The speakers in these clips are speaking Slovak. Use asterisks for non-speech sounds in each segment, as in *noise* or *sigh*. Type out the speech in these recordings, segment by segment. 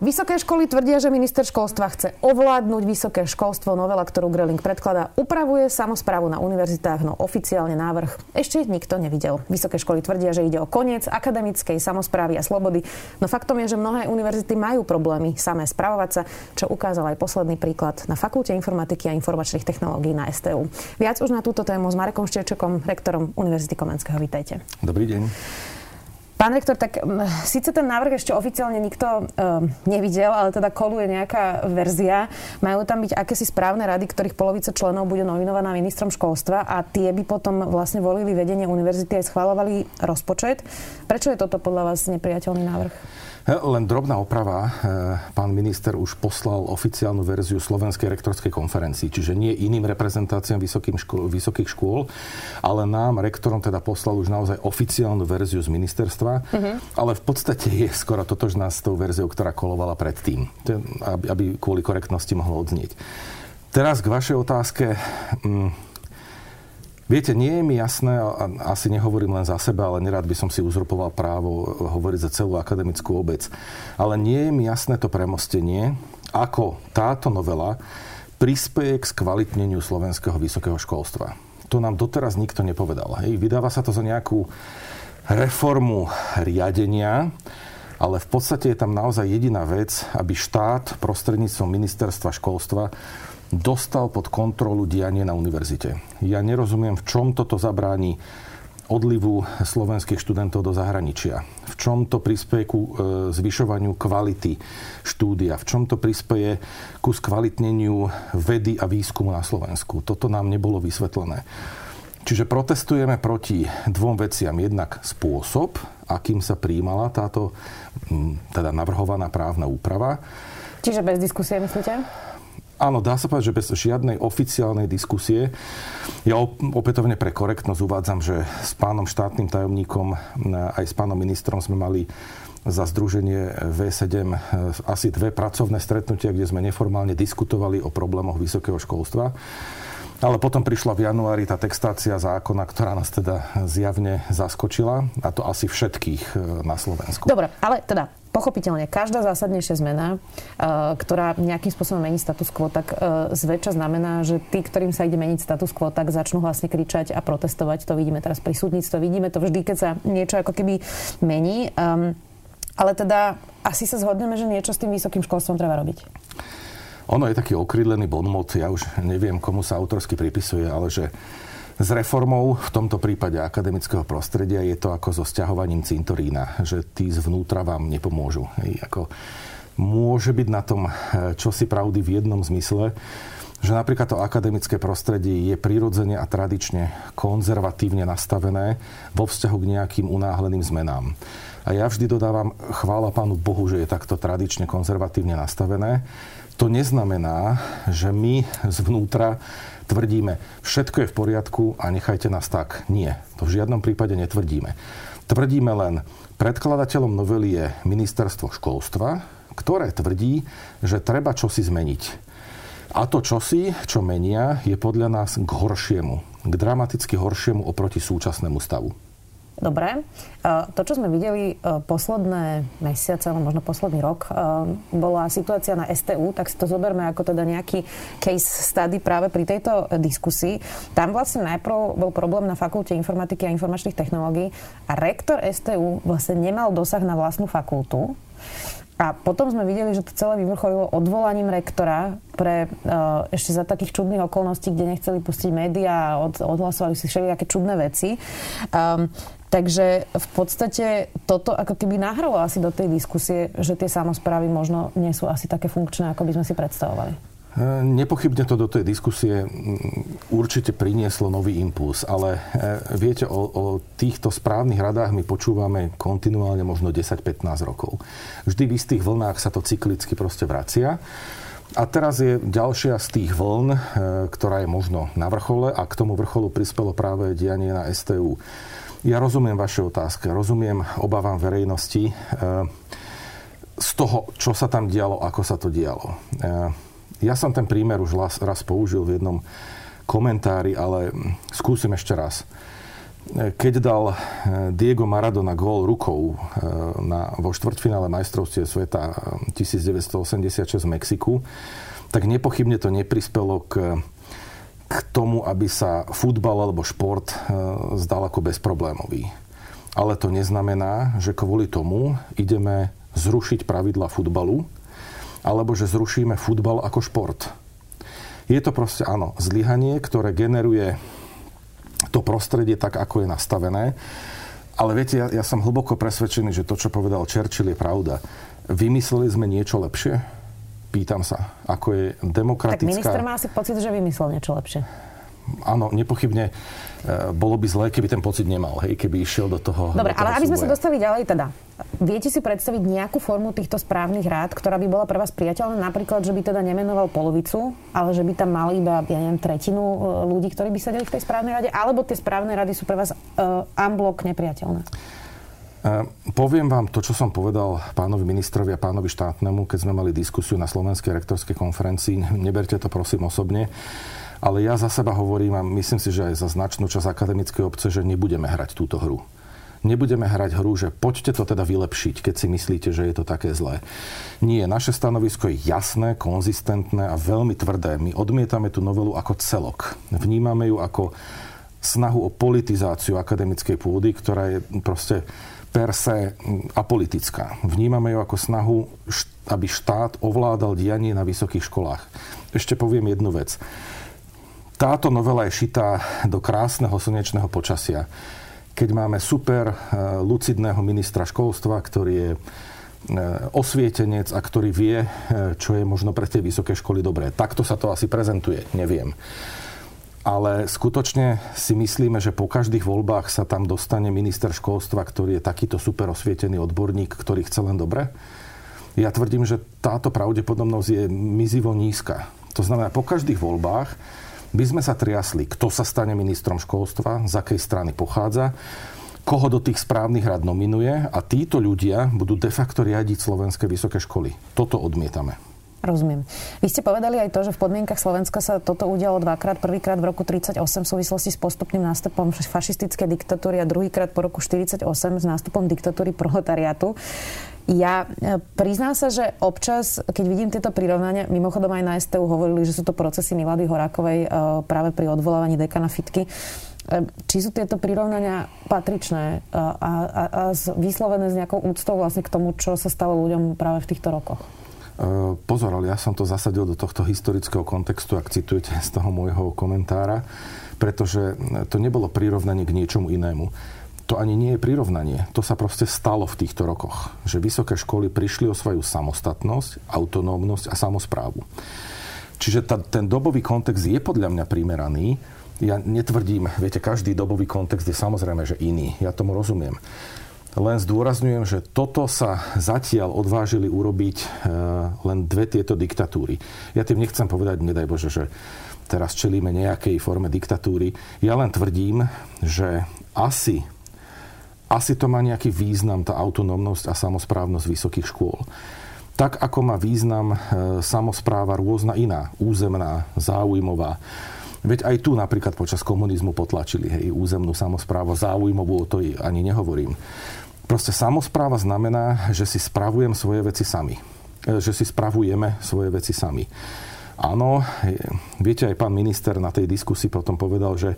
Vysoké školy tvrdia, že minister školstva chce ovládnuť vysoké školstvo. Novela, ktorú Greling predkladá, upravuje samozprávu na univerzitách, no oficiálne návrh ešte nikto nevidel. Vysoké školy tvrdia, že ide o koniec akademickej samozprávy a slobody, no faktom je, že mnohé univerzity majú problémy samé spravovať sa, čo ukázal aj posledný príklad na Fakulte informatiky a informačných technológií na STU. Viac už na túto tému s Marekom Štierčekom, rektorom Univerzity Komenského. Vítajte. Dobrý deň. Pán rektor, tak síce ten návrh ešte oficiálne nikto um, nevidel, ale teda koluje nejaká verzia. Majú tam byť akési správne rady, ktorých polovica členov bude nominovaná ministrom školstva a tie by potom vlastne volili vedenie univerzity a schválovali rozpočet. Prečo je toto podľa vás nepriateľný návrh? Len drobná oprava. E, pán minister už poslal oficiálnu verziu Slovenskej rektorskej konferencii, čiže nie iným reprezentáciám škôl, vysokých škôl, ale nám, rektorom, teda poslal už naozaj oficiálnu verziu z ministerstva, uh-huh. ale v podstate je skoro totožná s tou verziou, ktorá kolovala predtým, aby kvôli korektnosti mohlo odznieť. Teraz k vašej otázke. Viete, nie je mi jasné, a asi nehovorím len za seba, ale nerad by som si uzurpoval právo hovoriť za celú akademickú obec, ale nie je mi jasné to premostenie, ako táto novela prispieje k skvalitneniu slovenského vysokého školstva. To nám doteraz nikto nepovedal. Hej. Vydáva sa to za nejakú reformu riadenia, ale v podstate je tam naozaj jediná vec, aby štát prostredníctvom ministerstva školstva dostal pod kontrolu dianie na univerzite. Ja nerozumiem, v čom toto zabráni odlivu slovenských študentov do zahraničia. V čom to prispieje ku e, zvyšovaniu kvality štúdia, v čom to prispieje ku skvalitneniu vedy a výskumu na Slovensku. Toto nám nebolo vysvetlené. Čiže protestujeme proti dvom veciam. Jednak spôsob, akým sa príjmala táto teda navrhovaná právna úprava. Čiže bez diskusie, myslíte? Áno, dá sa povedať, že bez žiadnej oficiálnej diskusie. Ja opätovne pre korektnosť uvádzam, že s pánom štátnym tajomníkom aj s pánom ministrom sme mali za združenie V7 e, asi dve pracovné stretnutia, kde sme neformálne diskutovali o problémoch vysokého školstva. Ale potom prišla v januári tá textácia zákona, ktorá nás teda zjavne zaskočila, a to asi všetkých e, na Slovensku. Dobre, ale teda Pochopiteľne, každá zásadnejšia zmena, e, ktorá nejakým spôsobom mení status quo, tak e, zväčša znamená, že tí, ktorým sa ide meniť status quo, tak začnú hlasne kričať a protestovať. To vidíme teraz pri súdnictve, vidíme to vždy, keď sa niečo ako keby mení. Um, ale teda asi sa zhodneme, že niečo s tým vysokým školstvom treba robiť. Ono je taký okrydlený bonmot, ja už neviem, komu sa autorsky pripisuje, ale že s reformou, v tomto prípade akademického prostredia, je to ako so sťahovaním cintorína, že tí zvnútra vám nepomôžu. Hej, ako môže byť na tom eh, čosi pravdy v jednom zmysle, že napríklad to akademické prostredie je prirodzene a tradične konzervatívne nastavené vo vzťahu k nejakým unáhleným zmenám. A ja vždy dodávam chvála Pánu Bohu, že je takto tradične konzervatívne nastavené. To neznamená, že my zvnútra tvrdíme, všetko je v poriadku a nechajte nás tak. Nie, to v žiadnom prípade netvrdíme. Tvrdíme len, predkladateľom novely je ministerstvo školstva, ktoré tvrdí, že treba čosi zmeniť. A to čosi, čo menia, je podľa nás k horšiemu, k dramaticky horšiemu oproti súčasnému stavu. Dobre. To, čo sme videli e, posledné mesiace, alebo možno posledný rok, e, bola situácia na STU, tak si to zoberme ako teda nejaký case study práve pri tejto diskusii. Tam vlastne najprv bol problém na fakulte informatiky a informačných technológií a rektor STU vlastne nemal dosah na vlastnú fakultu. A potom sme videli, že to celé vyvrcholilo odvolaním rektora pre ešte za takých čudných okolností, kde nechceli pustiť médiá a od, odhlasovali si všelijaké čudné veci. Um, Takže v podstate toto ako keby nahralo asi do tej diskusie, že tie samozprávy možno nie sú asi také funkčné, ako by sme si predstavovali. E, nepochybne to do tej diskusie určite prinieslo nový impuls, ale e, viete, o, o týchto správnych radách my počúvame kontinuálne možno 10-15 rokov. Vždy v istých vlnách sa to cyklicky proste vracia. A teraz je ďalšia z tých vln, e, ktorá je možno na vrchole a k tomu vrcholu prispelo práve dianie na STU. Ja rozumiem vaše otázke, rozumiem obavám verejnosti. E, z toho, čo sa tam dialo, ako sa to dialo. Ja som ten prímer už raz, použil v jednom komentári, ale skúsim ešte raz. Keď dal Diego Maradona gól rukou na, vo štvrtfinále majstrovstie sveta 1986 v Mexiku, tak nepochybne to neprispelo k, k tomu, aby sa futbal alebo šport zdal ako bezproblémový. Ale to neznamená, že kvôli tomu ideme zrušiť pravidla futbalu, alebo že zrušíme futbal ako šport. Je to proste, áno, zlyhanie, ktoré generuje to prostredie tak, ako je nastavené. Ale viete, ja, ja som hlboko presvedčený, že to, čo povedal Churchill, je pravda. Vymysleli sme niečo lepšie? Pýtam sa. Ako je demokratická... Tak minister má asi pocit, že vymyslel niečo lepšie áno, nepochybne e, bolo by zlé, keby ten pocit nemal, hej, keby išiel do toho Dobre, do toho ale aby sme sa dostali ďalej teda. Viete si predstaviť nejakú formu týchto správnych rád, ktorá by bola pre vás priateľná? Napríklad, že by teda nemenoval polovicu, ale že by tam mali iba, ja neviem, tretinu e, ľudí, ktorí by sedeli v tej správnej rade, alebo tie správne rady sú pre vás uh, unblock nepriateľné? Uh, poviem vám to, čo som povedal pánovi ministrovi a pánovi štátnemu, keď sme mali diskusiu na Slovenskej rektorskej konferencii. *laughs* Neberte to prosím osobne. Ale ja za seba hovorím a myslím si, že aj za značnú časť akademickej obce, že nebudeme hrať túto hru. Nebudeme hrať hru, že poďte to teda vylepšiť, keď si myslíte, že je to také zlé. Nie, naše stanovisko je jasné, konzistentné a veľmi tvrdé. My odmietame tú novelu ako celok. Vnímame ju ako snahu o politizáciu akademickej pôdy, ktorá je proste per se apolitická. Vnímame ju ako snahu, aby štát ovládal dianie na vysokých školách. Ešte poviem jednu vec. Táto novela je šitá do krásneho slnečného počasia. Keď máme super eh, lucidného ministra školstva, ktorý je eh, osvietenec a ktorý vie, eh, čo je možno pre tie vysoké školy dobré. Takto sa to asi prezentuje, neviem. Ale skutočne si myslíme, že po každých voľbách sa tam dostane minister školstva, ktorý je takýto super osvietený odborník, ktorý chce len dobre? Ja tvrdím, že táto pravdepodobnosť je mizivo nízka. To znamená, po každých voľbách by sme sa triasli, kto sa stane ministrom školstva, z akej strany pochádza, koho do tých správnych rad nominuje a títo ľudia budú de facto riadiť slovenské vysoké školy. Toto odmietame. Rozumiem. Vy ste povedali aj to, že v podmienkach Slovenska sa toto udialo dvakrát. Prvýkrát v roku 38 v súvislosti s postupným nástupom fašistické diktatúry a druhýkrát po roku 48 s nástupom diktatúry proletariátu. Ja e, priznám sa, že občas, keď vidím tieto prirovnania, mimochodom aj na STU hovorili, že sú to procesy Milady Horákovej e, práve pri odvolávaní dekana Fitky. E, či sú tieto prirovnania patričné a, a, a vyslovené s nejakou úctou vlastne k tomu, čo sa stalo ľuďom práve v týchto rokoch? Pozor, ale ja som to zasadil do tohto historického kontextu, ak citujete z toho môjho komentára, pretože to nebolo prirovnanie k niečomu inému to ani nie je prirovnanie. To sa proste stalo v týchto rokoch. Že vysoké školy prišli o svoju samostatnosť, autonómnosť a samozprávu. Čiže ta, ten dobový kontext je podľa mňa primeraný. Ja netvrdím, viete, každý dobový kontext je samozrejme, že iný. Ja tomu rozumiem. Len zdôrazňujem, že toto sa zatiaľ odvážili urobiť e, len dve tieto diktatúry. Ja tým nechcem povedať, nedaj Bože, že teraz čelíme nejakej forme diktatúry. Ja len tvrdím, že asi asi to má nejaký význam, tá autonómnosť a samozprávnosť vysokých škôl. Tak ako má význam e, samozpráva rôzna iná, územná, záujmová. Veď aj tu napríklad počas komunizmu potlačili hej, územnú samozprávu, záujmovú, o to ani nehovorím. Proste samozpráva znamená, že si spravujem svoje veci sami. E, že si spravujeme svoje veci sami. Áno, viete, aj pán minister na tej diskusii potom povedal, že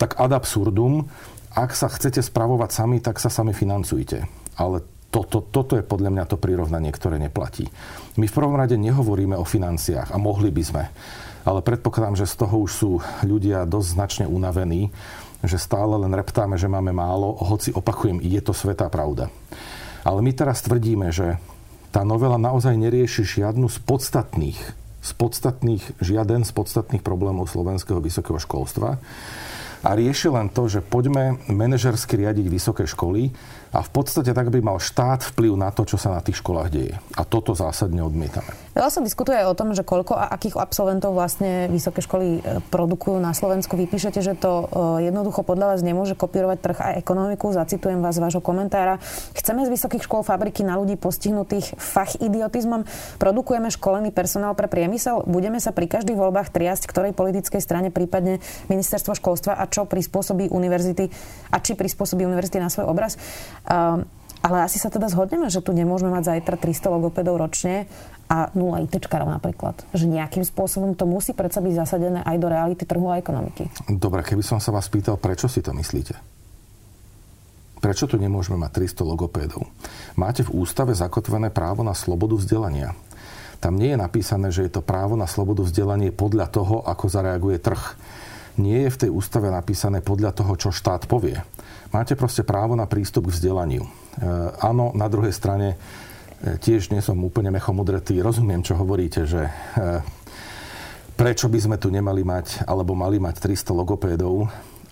tak ad absurdum ak sa chcete spravovať sami, tak sa sami financujte. Ale toto, toto je podľa mňa to prirovnanie, ktoré neplatí. My v prvom rade nehovoríme o financiách a mohli by sme. Ale predpokladám, že z toho už sú ľudia dosť značne unavení, že stále len reptáme, že máme málo, hoci opakujem, je to svetá pravda. Ale my teraz tvrdíme, že tá novela naozaj nerieši žiadnu z podstatných, z podstatných, žiaden z podstatných problémov slovenského vysokého školstva a rieši len to, že poďme manažersky riadiť vysoké školy a v podstate tak by mal štát vplyv na to, čo sa na tých školách deje. A toto zásadne odmietame. Veľa sa diskutuje o tom, že koľko a akých absolventov vlastne vysoké školy e, produkujú na Slovensku. Vy píšete, že to e, jednoducho podľa vás nemôže kopírovať trh a ekonomiku. Zacitujem vás z vášho komentára. Chceme z vysokých škôl fabriky na ľudí postihnutých fach idiotizmom. Produkujeme školený personál pre priemysel. Budeme sa pri každých voľbách triasť, ktorej politickej strane prípadne ministerstvo školstva a čo prispôsobí univerzity a či prispôsobí univerzity na svoj obraz. Uh, ale asi sa teda zhodneme, že tu nemôžeme mať zajtra 300 logopedov ročne a 0 ITčkarov napríklad. Že nejakým spôsobom to musí predsa byť zasadené aj do reality trhu a ekonomiky. Dobre, keby som sa vás pýtal, prečo si to myslíte? Prečo tu nemôžeme mať 300 logopédov? Máte v ústave zakotvené právo na slobodu vzdelania. Tam nie je napísané, že je to právo na slobodu vzdelanie podľa toho, ako zareaguje trh. Nie je v tej ústave napísané podľa toho, čo štát povie. Máte proste právo na prístup k vzdelaniu. E, áno, na druhej strane e, tiež nie som úplne mechomudretý. Rozumiem, čo hovoríte, že e, prečo by sme tu nemali mať, alebo mali mať 300 logopédov.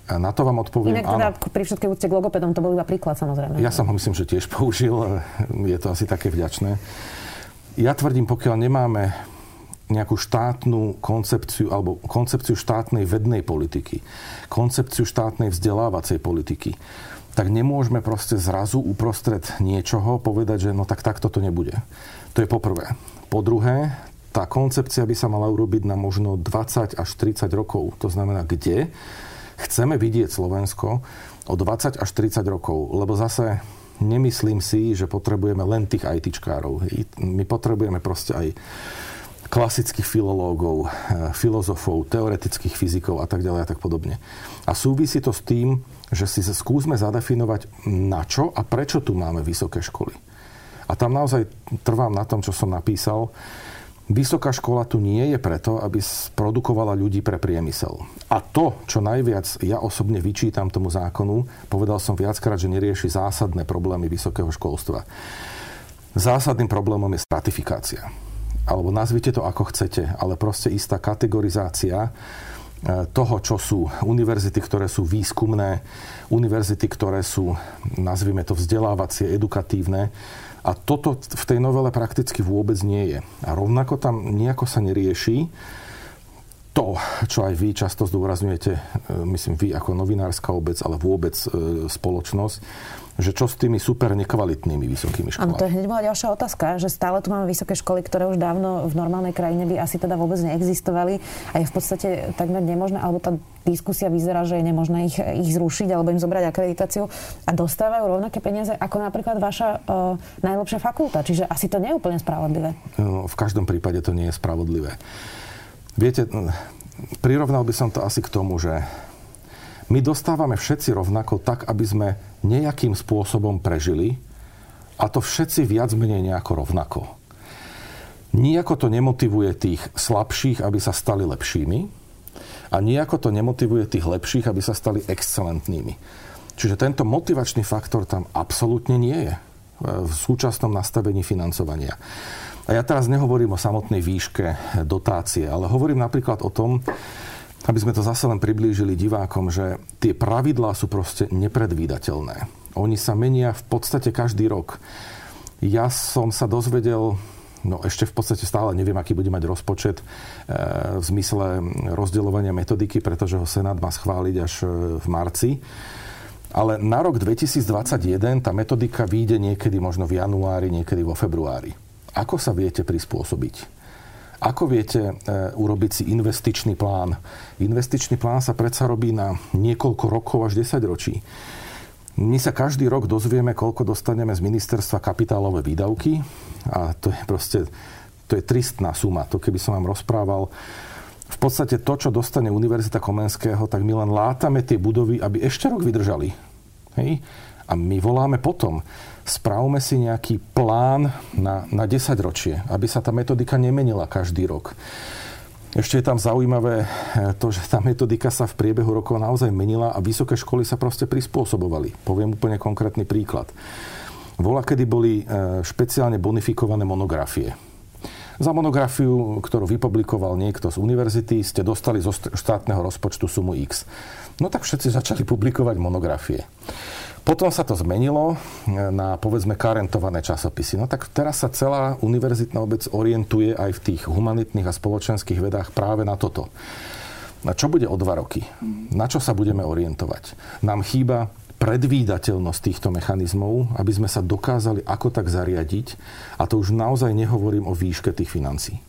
Na to vám odpoviem Inak teda áno. pri všetkej úcte k logopédom to bol iba príklad samozrejme. Ja som ho myslím, že tiež *laughs* použil. Je to asi také vďačné. Ja tvrdím, pokiaľ nemáme nejakú štátnu koncepciu alebo koncepciu štátnej vednej politiky, koncepciu štátnej vzdelávacej politiky, tak nemôžeme proste zrazu uprostred niečoho povedať, že no tak takto to nebude. To je poprvé. Po druhé, tá koncepcia by sa mala urobiť na možno 20 až 30 rokov. To znamená, kde chceme vidieť Slovensko o 20 až 30 rokov. Lebo zase nemyslím si, že potrebujeme len tých ITčkárov. My potrebujeme proste aj klasických filológov, eh, filozofov, teoretických fyzikov a tak ďalej a tak podobne. A súvisí to s tým, že si skúsme zadefinovať na čo a prečo tu máme vysoké školy. A tam naozaj trvám na tom, čo som napísal. Vysoká škola tu nie je preto, aby produkovala ľudí pre priemysel. A to, čo najviac ja osobne vyčítam tomu zákonu, povedal som viackrát, že nerieši zásadné problémy vysokého školstva. Zásadným problémom je stratifikácia. Alebo nazvite to ako chcete, ale proste istá kategorizácia E, toho, čo sú univerzity, ktoré sú výskumné, univerzity, ktoré sú, nazvime to, vzdelávacie, edukatívne. A toto v tej novele prakticky vôbec nie je. A rovnako tam nejako sa nerieši to, čo aj vy často zdôrazňujete, e, myslím vy ako novinárska obec, ale vôbec e, spoločnosť, že čo s tými super nekvalitnými vysokými školami? Áno, to je hneď moja ďalšia otázka, že stále tu máme vysoké školy, ktoré už dávno v normálnej krajine by asi teda vôbec neexistovali a je v podstate takmer nemožné, alebo tá diskusia vyzerá, že je nemožné ich, ich zrušiť alebo im zobrať akreditáciu a dostávajú rovnaké peniaze ako napríklad vaša uh, najlepšia fakulta. Čiže asi to nie je úplne spravodlivé. No, v každom prípade to nie je spravodlivé. Viete, prirovnal by som to asi k tomu, že my dostávame všetci rovnako tak, aby sme nejakým spôsobom prežili a to všetci viac menej nejako rovnako. Nijako to nemotivuje tých slabších, aby sa stali lepšími a nijako to nemotivuje tých lepších, aby sa stali excelentnými. Čiže tento motivačný faktor tam absolútne nie je v súčasnom nastavení financovania. A ja teraz nehovorím o samotnej výške dotácie, ale hovorím napríklad o tom, aby sme to zase len priblížili divákom, že tie pravidlá sú proste nepredvídateľné. Oni sa menia v podstate každý rok. Ja som sa dozvedel, no ešte v podstate stále neviem, aký bude mať rozpočet e, v zmysle rozdeľovania metodiky, pretože ho Senát má schváliť až e, v marci. Ale na rok 2021 tá metodika vyjde niekedy možno v januári, niekedy vo februári. Ako sa viete prispôsobiť? Ako viete e, urobiť si investičný plán? Investičný plán sa predsa robí na niekoľko rokov až 10 ročí. My sa každý rok dozvieme, koľko dostaneme z ministerstva kapitálové výdavky a to je proste to je tristná suma. To keby som vám rozprával, v podstate to, čo dostane Univerzita Komenského, tak my len látame tie budovy, aby ešte rok vydržali. Hej? A my voláme potom spravme si nejaký plán na, na 10 ročie, aby sa tá metodika nemenila každý rok. Ešte je tam zaujímavé eh, to, že tá metodika sa v priebehu rokov naozaj menila a vysoké školy sa proste prispôsobovali. Poviem úplne konkrétny príklad. Vola, kedy boli eh, špeciálne bonifikované monografie. Za monografiu, ktorú vypublikoval niekto z univerzity, ste dostali zo štátneho rozpočtu sumu X. No tak všetci začali publikovať monografie. Potom sa to zmenilo na, povedzme, karentované časopisy. No tak teraz sa celá univerzitná obec orientuje aj v tých humanitných a spoločenských vedách práve na toto. Na čo bude o dva roky? Na čo sa budeme orientovať? Nám chýba predvídateľnosť týchto mechanizmov, aby sme sa dokázali ako tak zariadiť. A to už naozaj nehovorím o výške tých financií.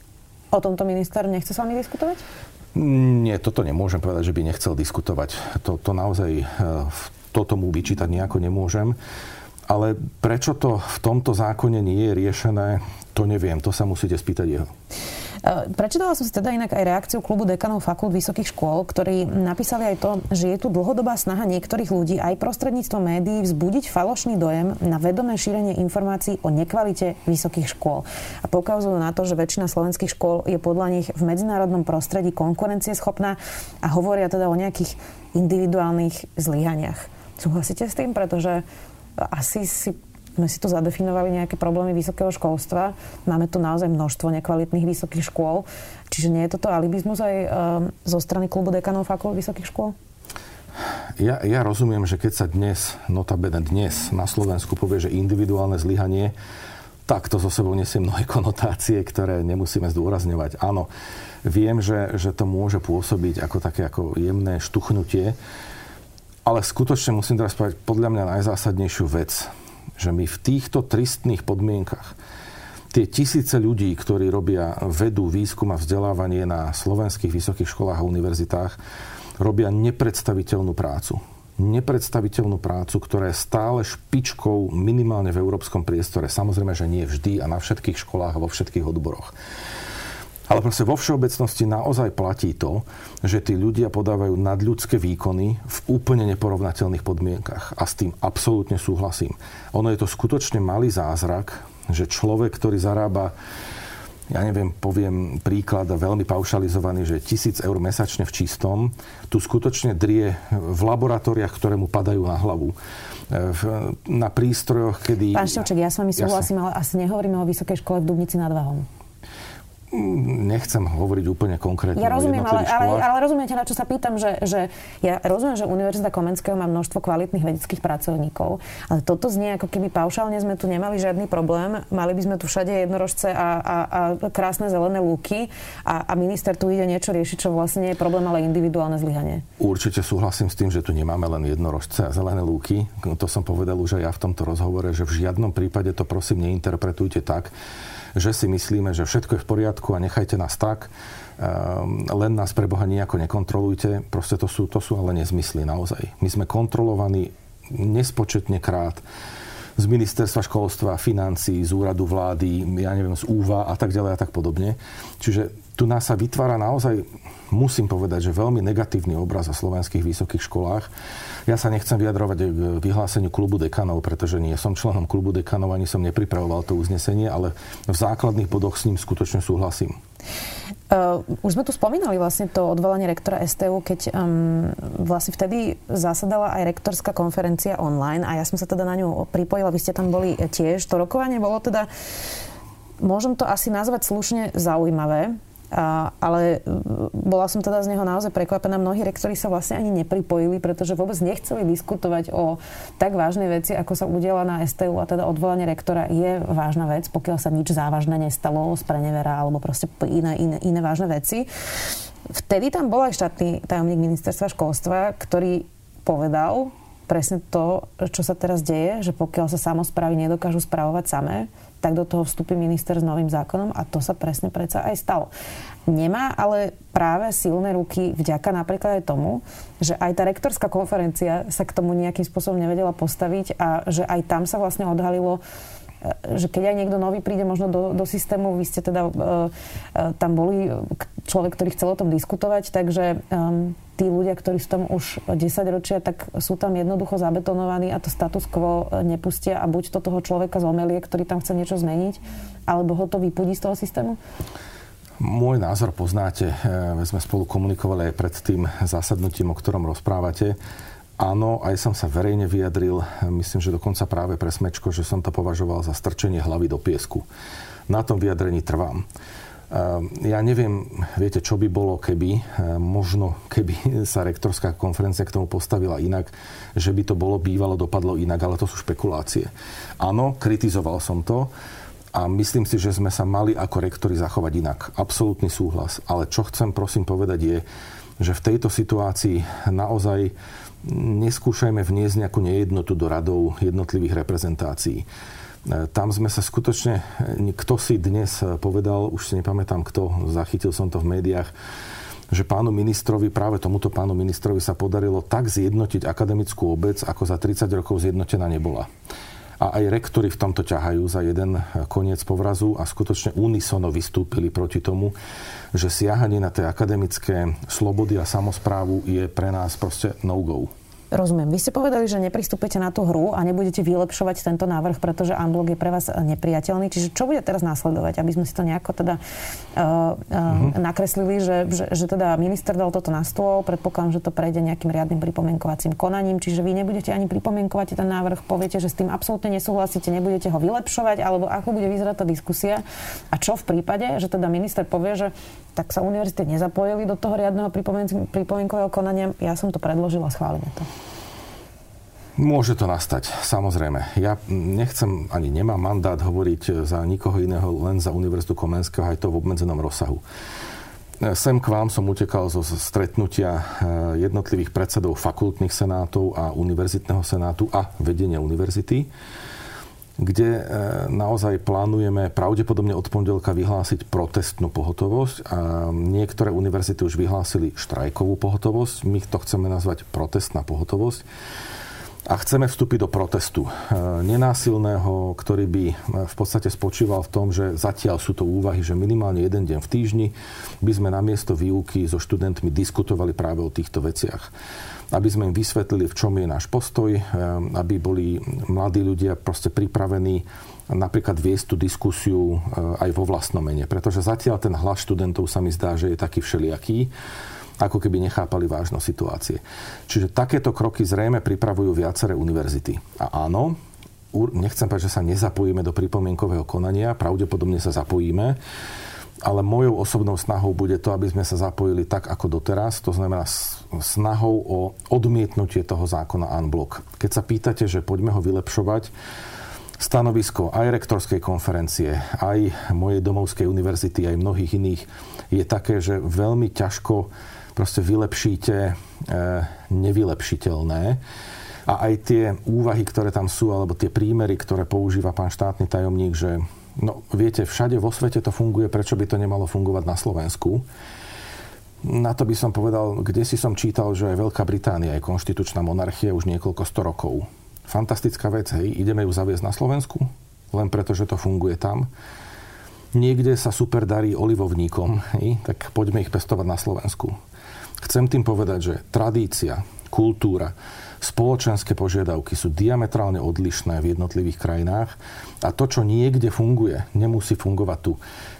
O tomto minister nechce s vami diskutovať? Nie, toto nemôžem povedať, že by nechcel diskutovať. To, to naozaj e, toto mu vyčítať nejako nemôžem. Ale prečo to v tomto zákone nie je riešené, to neviem. To sa musíte spýtať jeho. E, prečítala som si teda inak aj reakciu klubu dekanov fakult vysokých škôl, ktorí napísali aj to, že je tu dlhodobá snaha niektorých ľudí aj prostredníctvom médií vzbudiť falošný dojem na vedomé šírenie informácií o nekvalite vysokých škôl. A poukazujú na to, že väčšina slovenských škôl je podľa nich v medzinárodnom prostredí konkurencieschopná a hovoria teda o nejakých individuálnych zlyhaniach. Súhlasíte s tým? Pretože asi si sme si tu zadefinovali nejaké problémy vysokého školstva. Máme tu naozaj množstvo nekvalitných vysokých škôl. Čiže nie je toto alibizmus aj um, zo strany klubu dekanov fakult vysokých škôl? Ja, ja rozumiem, že keď sa dnes, notabene dnes na Slovensku povie, že individuálne zlyhanie, tak to zo sebou nesie mnohé konotácie, ktoré nemusíme zdôrazňovať. Áno, viem, že, že to môže pôsobiť ako také ako jemné štuchnutie, ale skutočne musím teraz povedať podľa mňa najzásadnejšiu vec že my v týchto tristných podmienkach tie tisíce ľudí, ktorí robia vedu, výskum a vzdelávanie na slovenských vysokých školách a univerzitách, robia nepredstaviteľnú prácu. Nepredstaviteľnú prácu, ktorá je stále špičkou minimálne v európskom priestore. Samozrejme, že nie vždy a na všetkých školách a vo všetkých odboroch. Ale proste vo všeobecnosti naozaj platí to, že tí ľudia podávajú nadľudské výkony v úplne neporovnateľných podmienkach. A s tým absolútne súhlasím. Ono je to skutočne malý zázrak, že človek, ktorý zarába ja neviem, poviem príklad veľmi paušalizovaný, že tisíc eur mesačne v čistom, tu skutočne drie v laboratóriách, ktoré mu padajú na hlavu. V, na prístrojoch, kedy... Pán Ševček, ja s vami súhlasím, ale asi nehovoríme o Vysokej škole v Dubnici nad Váhom. Nechcem hovoriť úplne konkrétne. Ja rozumiem, ale, ale, ale rozumiete, na čo sa pýtam, že, že ja rozumiem, že Univerzita Komenského má množstvo kvalitných vedeckých pracovníkov, ale toto znie ako keby paušálne sme tu nemali žiadny problém, mali by sme tu všade jednorožce a, a, a krásne zelené lúky a, a minister tu ide niečo riešiť, čo vlastne nie je problém, ale individuálne zlyhanie. Určite súhlasím s tým, že tu nemáme len jednorožce a zelené lúky. To som povedal už aj ja v tomto rozhovore, že v žiadnom prípade to prosím neinterpretujte tak, že si myslíme, že všetko je v poriadku a nechajte nás tak, ehm, len nás pre Boha nejako nekontrolujte. Proste to sú, to sú ale nezmysly naozaj. My sme kontrolovaní nespočetne krát z ministerstva školstva, financí, z úradu vlády, ja neviem, z úva a tak ďalej a tak podobne. Čiže tu nás sa vytvára naozaj, musím povedať, že veľmi negatívny obraz o slovenských vysokých školách. Ja sa nechcem vyjadrovať k vyhláseniu klubu dekanov, pretože nie som členom klubu dekanov, ani som nepripravoval to uznesenie, ale v základných bodoch s ním skutočne súhlasím. Uh, už sme tu spomínali vlastne to odvolanie rektora STU, keď um, vlastne vtedy zasadala aj rektorská konferencia online a ja som sa teda na ňu pripojila, vy ste tam boli tiež. To rokovanie bolo teda, môžem to asi nazvať slušne zaujímavé. A, ale bola som teda z neho naozaj prekvapená. Mnohí rektori sa vlastne ani nepripojili, pretože vôbec nechceli diskutovať o tak vážnej veci, ako sa udiela na STU a teda odvolanie rektora je vážna vec, pokiaľ sa nič závažné nestalo z prenevera alebo proste iné, iné, iné vážne veci. Vtedy tam bol aj štátny tajomník ministerstva školstva, ktorý povedal presne to, čo sa teraz deje, že pokiaľ sa samozprávy nedokážu spravovať samé, tak do toho vstúpi minister s novým zákonom a to sa presne predsa aj stalo. Nemá ale práve silné ruky vďaka napríklad aj tomu, že aj tá rektorská konferencia sa k tomu nejakým spôsobom nevedela postaviť a že aj tam sa vlastne odhalilo, že keď aj niekto nový príde možno do, do systému, vy ste teda uh, uh, tam boli človek, ktorý chcel o tom diskutovať, takže tí ľudia, ktorí sú tam už 10 ročia, tak sú tam jednoducho zabetonovaní a to status quo nepustia a buď to toho človeka zomelie, ktorý tam chce niečo zmeniť, alebo ho to vypudí z toho systému? Môj názor poznáte. My sme spolu komunikovali aj pred tým zásadnutím, o ktorom rozprávate. Áno, aj som sa verejne vyjadril, myslím, že dokonca práve pre smečko, že som to považoval za strčenie hlavy do piesku. Na tom vyjadrení trvám. Ja neviem, viete, čo by bolo, keby, možno keby *laughs* sa rektorská konferencia k tomu postavila inak, že by to bolo bývalo, dopadlo inak, ale to sú špekulácie. Áno, kritizoval som to a myslím si, že sme sa mali ako rektori zachovať inak. Absolútny súhlas. Ale čo chcem prosím povedať je, že v tejto situácii naozaj neskúšajme vniesť nejakú nejednotu do radov jednotlivých reprezentácií. E, tam sme sa skutočne, e, kto si dnes povedal, už si nepamätám kto, zachytil som to v médiách, že pánu ministrovi, práve tomuto pánu ministrovi sa podarilo tak zjednotiť akademickú obec, ako za 30 rokov zjednotená nebola. A aj rektori v tomto ťahajú za jeden koniec povrazu a skutočne unisono vystúpili proti tomu, že siahanie na tie akademické slobody a samozprávu je pre nás proste no-go. Rozumiem. Vy ste povedali, že nepristúpite na tú hru a nebudete vylepšovať tento návrh, pretože unblock je pre vás nepriateľný. Čiže čo bude teraz následovať, aby sme si to nejako teda uh, uh, mm-hmm. nakreslili, že, že, že teda minister dal toto na stôl, predpokladám, že to prejde nejakým riadnym pripomienkovacím konaním, čiže vy nebudete ani pripomienkovať ten návrh, poviete, že s tým absolútne nesúhlasíte, nebudete ho vylepšovať, alebo ako bude vyzerať tá diskusia a čo v prípade, že teda minister povie, že tak sa univerzity nezapojili do toho riadneho pripomienkového konania. Ja som to predložila, schválime to. Môže to nastať, samozrejme. Ja nechcem, ani nemám mandát hovoriť za nikoho iného, len za Univerzitu Komenského, aj to v obmedzenom rozsahu. Sem k vám som utekal zo stretnutia eh, jednotlivých predsedov fakultných senátov a univerzitného senátu a vedenia univerzity kde e, naozaj plánujeme pravdepodobne od pondelka vyhlásiť protestnú pohotovosť. A niektoré univerzity už vyhlásili štrajkovú pohotovosť. My to chceme nazvať protestná pohotovosť. A chceme vstúpiť do protestu e, nenásilného, ktorý by e, v podstate spočíval v tom, že zatiaľ sú to úvahy, že minimálne jeden deň v týždni by sme namiesto výuky so študentmi diskutovali práve o týchto veciach aby sme im vysvetlili, v čom je náš postoj, eh, aby boli mladí ľudia proste pripravení napríklad viesť tú diskusiu eh, aj vo vlastnom mene. Pretože zatiaľ ten hlas študentov sa mi zdá, že je taký všelijaký ako keby nechápali vážnosť situácie. Čiže takéto kroky zrejme pripravujú viaceré univerzity. A áno, nechcem povedať, že sa nezapojíme do pripomienkového konania, pravdepodobne sa zapojíme, ale mojou osobnou snahou bude to, aby sme sa zapojili tak ako doteraz, to znamená snahou o odmietnutie toho zákona unblock. Keď sa pýtate, že poďme ho vylepšovať, stanovisko aj rektorskej konferencie, aj mojej domovskej univerzity, aj mnohých iných je také, že veľmi ťažko proste vylepšíte e, nevylepšiteľné. A aj tie úvahy, ktoré tam sú, alebo tie prímery, ktoré používa pán štátny tajomník, že No, viete, všade vo svete to funguje, prečo by to nemalo fungovať na Slovensku? Na to by som povedal, kde si som čítal, že aj Veľká Británia je konštitučná monarchia už niekoľko sto rokov. Fantastická vec, hej, ideme ju zaviesť na Slovensku, len preto, že to funguje tam. Niekde sa super darí olivovníkom, hej, tak poďme ich pestovať na Slovensku. Chcem tým povedať, že tradícia, kultúra, spoločenské požiadavky sú diametrálne odlišné v jednotlivých krajinách a to, čo niekde funguje, nemusí fungovať tu.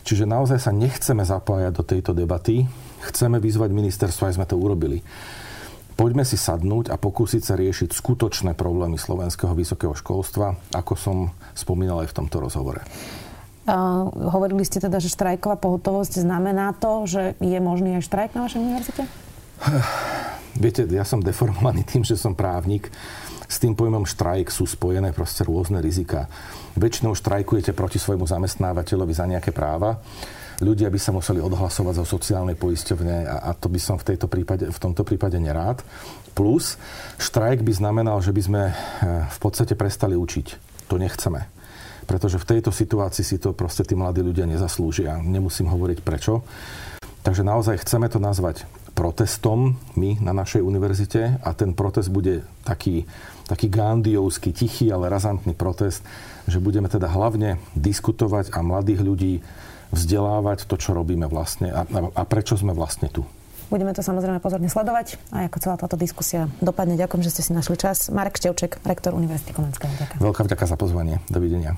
Čiže naozaj sa nechceme zapájať do tejto debaty, chceme vyzvať ministerstvo, aj sme to urobili. Poďme si sadnúť a pokúsiť sa riešiť skutočné problémy slovenského vysokého školstva, ako som spomínal aj v tomto rozhovore. Uh, hovorili ste teda, že štrajková pohotovosť znamená to, že je možný aj štrajk na vašej univerzite? *sighs* Viete, ja som deformovaný tým, že som právnik. S tým pojmom štrajk sú spojené proste rôzne rizika. Väčšinou štrajkujete proti svojmu zamestnávateľovi za nejaké práva. Ľudia by sa museli odhlasovať za sociálnej poisťovne a, a to by som v, tejto prípade, v tomto prípade nerád. Plus, štrajk by znamenal, že by sme eh, v podstate prestali učiť. To nechceme. Pretože v tejto situácii si to proste tí mladí ľudia nezaslúžia. Nemusím hovoriť prečo. Takže naozaj chceme to nazvať protestom my na našej univerzite a ten protest bude taký, taký grandiózky, tichý, ale razantný protest, že budeme teda hlavne diskutovať a mladých ľudí vzdelávať to, čo robíme vlastne a, a prečo sme vlastne tu. Budeme to samozrejme pozorne sledovať a ako celá táto diskusia dopadne. Ďakujem, že ste si našli čas. Marek Števček, rektor Univerzity Komenského. Veľká vďaka za pozvanie. Dovidenia.